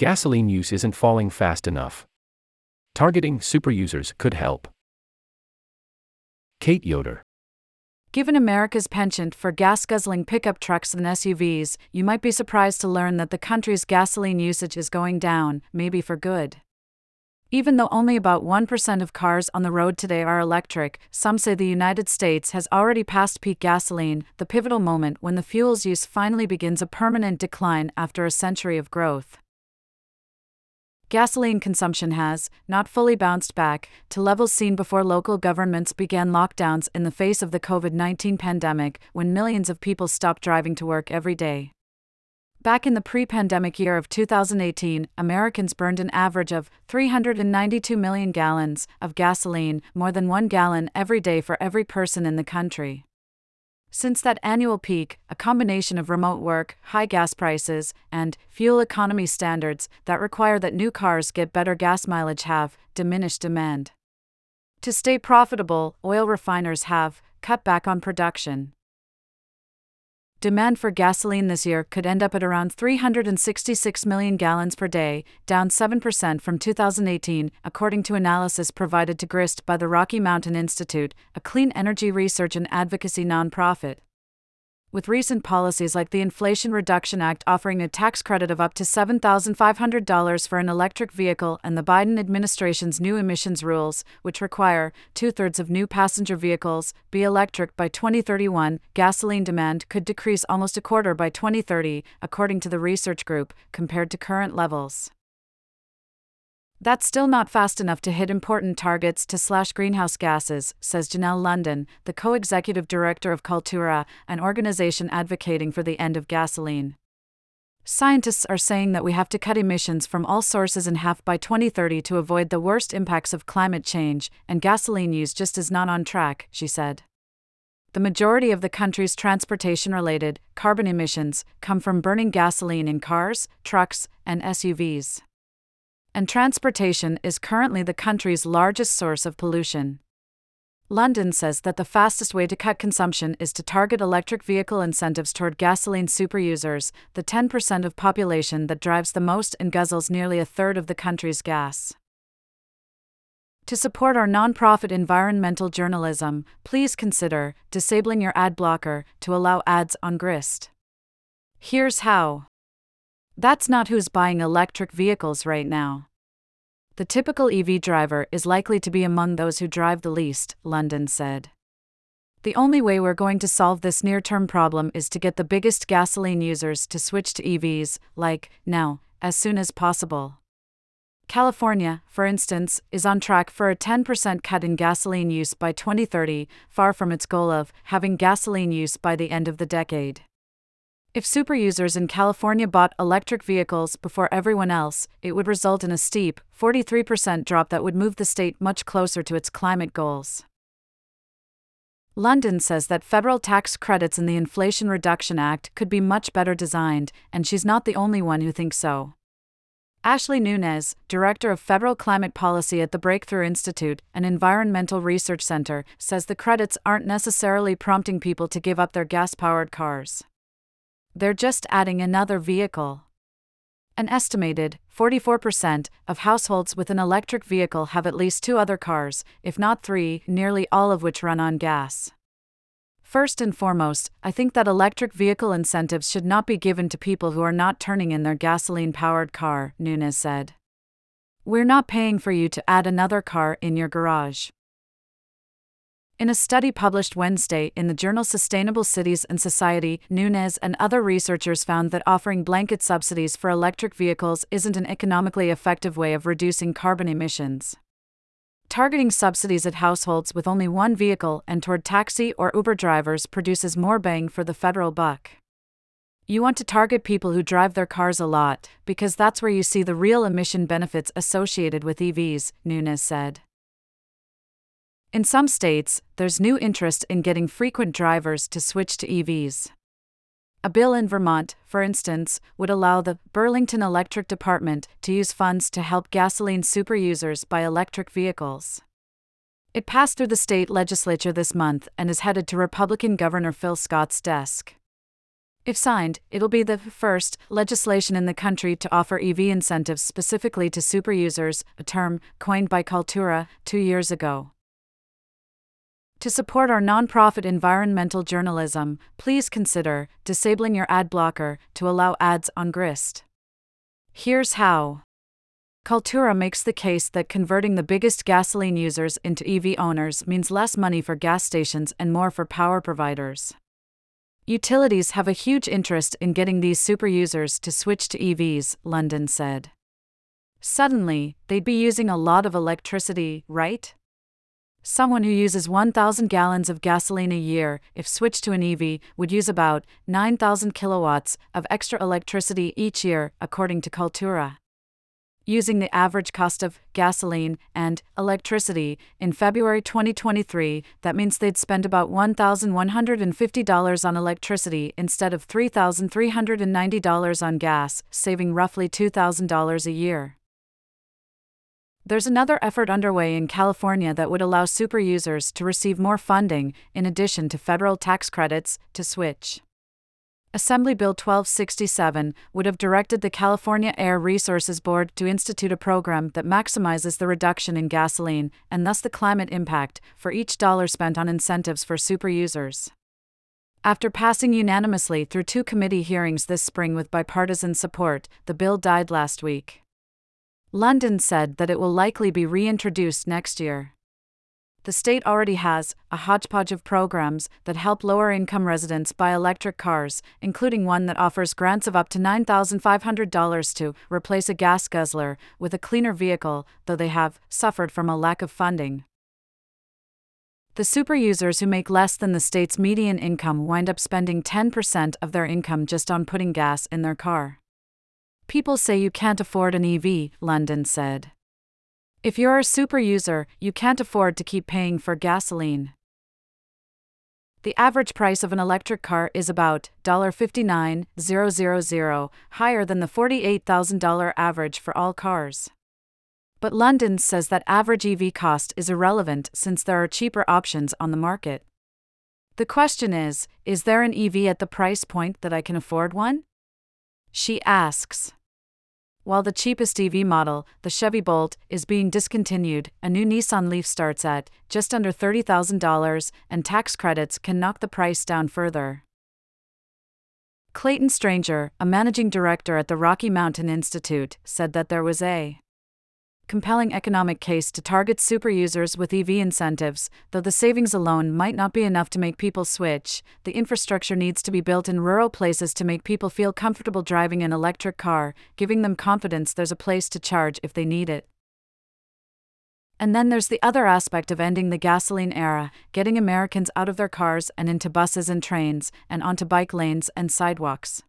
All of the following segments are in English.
Gasoline use isn't falling fast enough. Targeting super users could help. Kate Yoder. Given America's penchant for gas guzzling pickup trucks and SUVs, you might be surprised to learn that the country's gasoline usage is going down, maybe for good. Even though only about 1% of cars on the road today are electric, some say the United States has already passed peak gasoline, the pivotal moment when the fuel's use finally begins a permanent decline after a century of growth gasoline consumption has not fully bounced back to levels seen before local governments began lockdowns in the face of the COVID 19 pandemic, when millions of people stopped driving to work every day. Back in the pre pandemic year of 2018, Americans burned an average of 392 million gallons of gasoline, more than one gallon every day for every person in the country. Since that annual peak, a combination of remote work, high gas prices, and fuel economy standards that require that new cars get better gas mileage have diminished demand. To stay profitable, oil refiners have cut back on production demand for gasoline this year could end up at around 366 million gallons per day, down 7% from 2018, according to analysis provided to GRIST by the Rocky Mountain Institute, a clean energy research and advocacy nonprofit with recent policies like the Inflation Reduction Act offering a tax credit of up to $7,500 for an electric vehicle and the Biden administration's new emissions rules, which require two thirds of new passenger vehicles be electric by 2031, gasoline demand could decrease almost a quarter by 2030, according to the research group, compared to current levels. That's still not fast enough to hit important targets to slash greenhouse gases, says Janelle London, the co executive director of Coltura, an organization advocating for the end of gasoline. Scientists are saying that we have to cut emissions from all sources in half by 2030 to avoid the worst impacts of climate change, and gasoline use just is not on track, she said. The majority of the country's transportation related carbon emissions come from burning gasoline in cars, trucks, and SUVs and transportation is currently the country's largest source of pollution. London says that the fastest way to cut consumption is to target electric vehicle incentives toward gasoline superusers, the 10% of population that drives the most and guzzles nearly a third of the country's gas. To support our nonprofit environmental journalism, please consider disabling your ad blocker to allow ads on Grist. Here's how. That's not who's buying electric vehicles right now. The typical EV driver is likely to be among those who drive the least, London said. The only way we're going to solve this near term problem is to get the biggest gasoline users to switch to EVs, like, now, as soon as possible. California, for instance, is on track for a 10% cut in gasoline use by 2030, far from its goal of having gasoline use by the end of the decade. If super users in California bought electric vehicles before everyone else, it would result in a steep, 43% drop that would move the state much closer to its climate goals. London says that federal tax credits in the Inflation Reduction Act could be much better designed, and she's not the only one who thinks so. Ashley Nunes, director of federal climate policy at the Breakthrough Institute, an environmental research center, says the credits aren't necessarily prompting people to give up their gas powered cars they're just adding another vehicle. An estimated 44% of households with an electric vehicle have at least two other cars, if not three, nearly all of which run on gas. First and foremost, I think that electric vehicle incentives should not be given to people who are not turning in their gasoline powered car, Nunes said. We're not paying for you to add another car in your garage. In a study published Wednesday in the journal Sustainable Cities and Society, Nunes and other researchers found that offering blanket subsidies for electric vehicles isn't an economically effective way of reducing carbon emissions. Targeting subsidies at households with only one vehicle and toward taxi or Uber drivers produces more bang for the federal buck. You want to target people who drive their cars a lot, because that's where you see the real emission benefits associated with EVs, Nunes said. In some states, there's new interest in getting frequent drivers to switch to EVs. A bill in Vermont, for instance, would allow the Burlington Electric Department to use funds to help gasoline super users buy electric vehicles. It passed through the state legislature this month and is headed to Republican Governor Phil Scott's desk. If signed, it'll be the first legislation in the country to offer EV incentives specifically to super users, a term coined by Coltura two years ago. To support our nonprofit environmental journalism, please consider disabling your ad blocker to allow ads on Grist. Here's how. Coltura makes the case that converting the biggest gasoline users into EV owners means less money for gas stations and more for power providers. Utilities have a huge interest in getting these super users to switch to EVs, London said. Suddenly, they'd be using a lot of electricity, right? Someone who uses 1,000 gallons of gasoline a year, if switched to an EV, would use about 9,000 kilowatts of extra electricity each year, according to Coltura using the average cost of gasoline and electricity in February 2023, that means they'd spend about $1,150 on electricity instead of $3,390 on gas, saving roughly $2,000 a year. There's another effort underway in California that would allow super users to receive more funding, in addition to federal tax credits, to switch. Assembly Bill 1267 would have directed the California Air Resources Board to institute a program that maximizes the reduction in gasoline and thus the climate impact for each dollar spent on incentives for super users. After passing unanimously through two committee hearings this spring with bipartisan support, the bill died last week. London said that it will likely be reintroduced next year the state already has a hodgepodge of programs that help lower income residents buy electric cars, including one that offers grants of up to $9,500 to replace a gas guzzler with a cleaner vehicle, though they have suffered from a lack of funding. The super users who make less than the state's median income wind up spending 10% of their income just on putting gas in their car. People say you can't afford an EV, London said. If you're a super user, you can't afford to keep paying for gasoline. The average price of an electric car is about $59,000, higher than the $48,000 average for all cars. But London says that average EV cost is irrelevant since there are cheaper options on the market. The question is is there an EV at the price point that I can afford one? She asks. While the cheapest EV model, the Chevy Bolt, is being discontinued, a new Nissan Leaf starts at just under $30,000, and tax credits can knock the price down further. Clayton Stranger, a managing director at the Rocky Mountain Institute, said that there was a compelling economic case to target super users with EV incentives, though the savings alone might not be enough to make people switch. The infrastructure needs to be built in rural places to make people feel comfortable driving an electric car, giving them confidence there's a place to charge if they need it. And then there's the other aspect of ending the gasoline era, getting Americans out of their cars and into buses and trains, and onto bike lanes and sidewalks.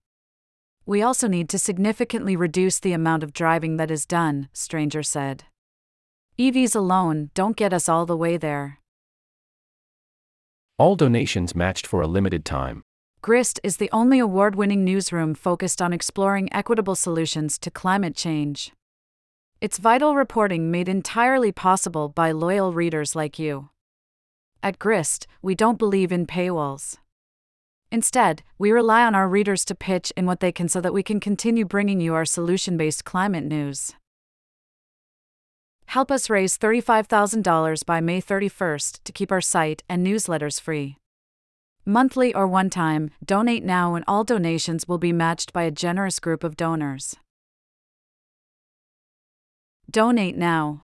We also need to significantly reduce the amount of driving that is done, Stranger said. EVs alone don't get us all the way there. All donations matched for a limited time. GRIST is the only award winning newsroom focused on exploring equitable solutions to climate change. It's vital reporting made entirely possible by loyal readers like you. At GRIST, we don't believe in paywalls. Instead, we rely on our readers to pitch in what they can so that we can continue bringing you our solution based climate news. Help us raise $35,000 by May 31st to keep our site and newsletters free. Monthly or one time, donate now and all donations will be matched by a generous group of donors. Donate now.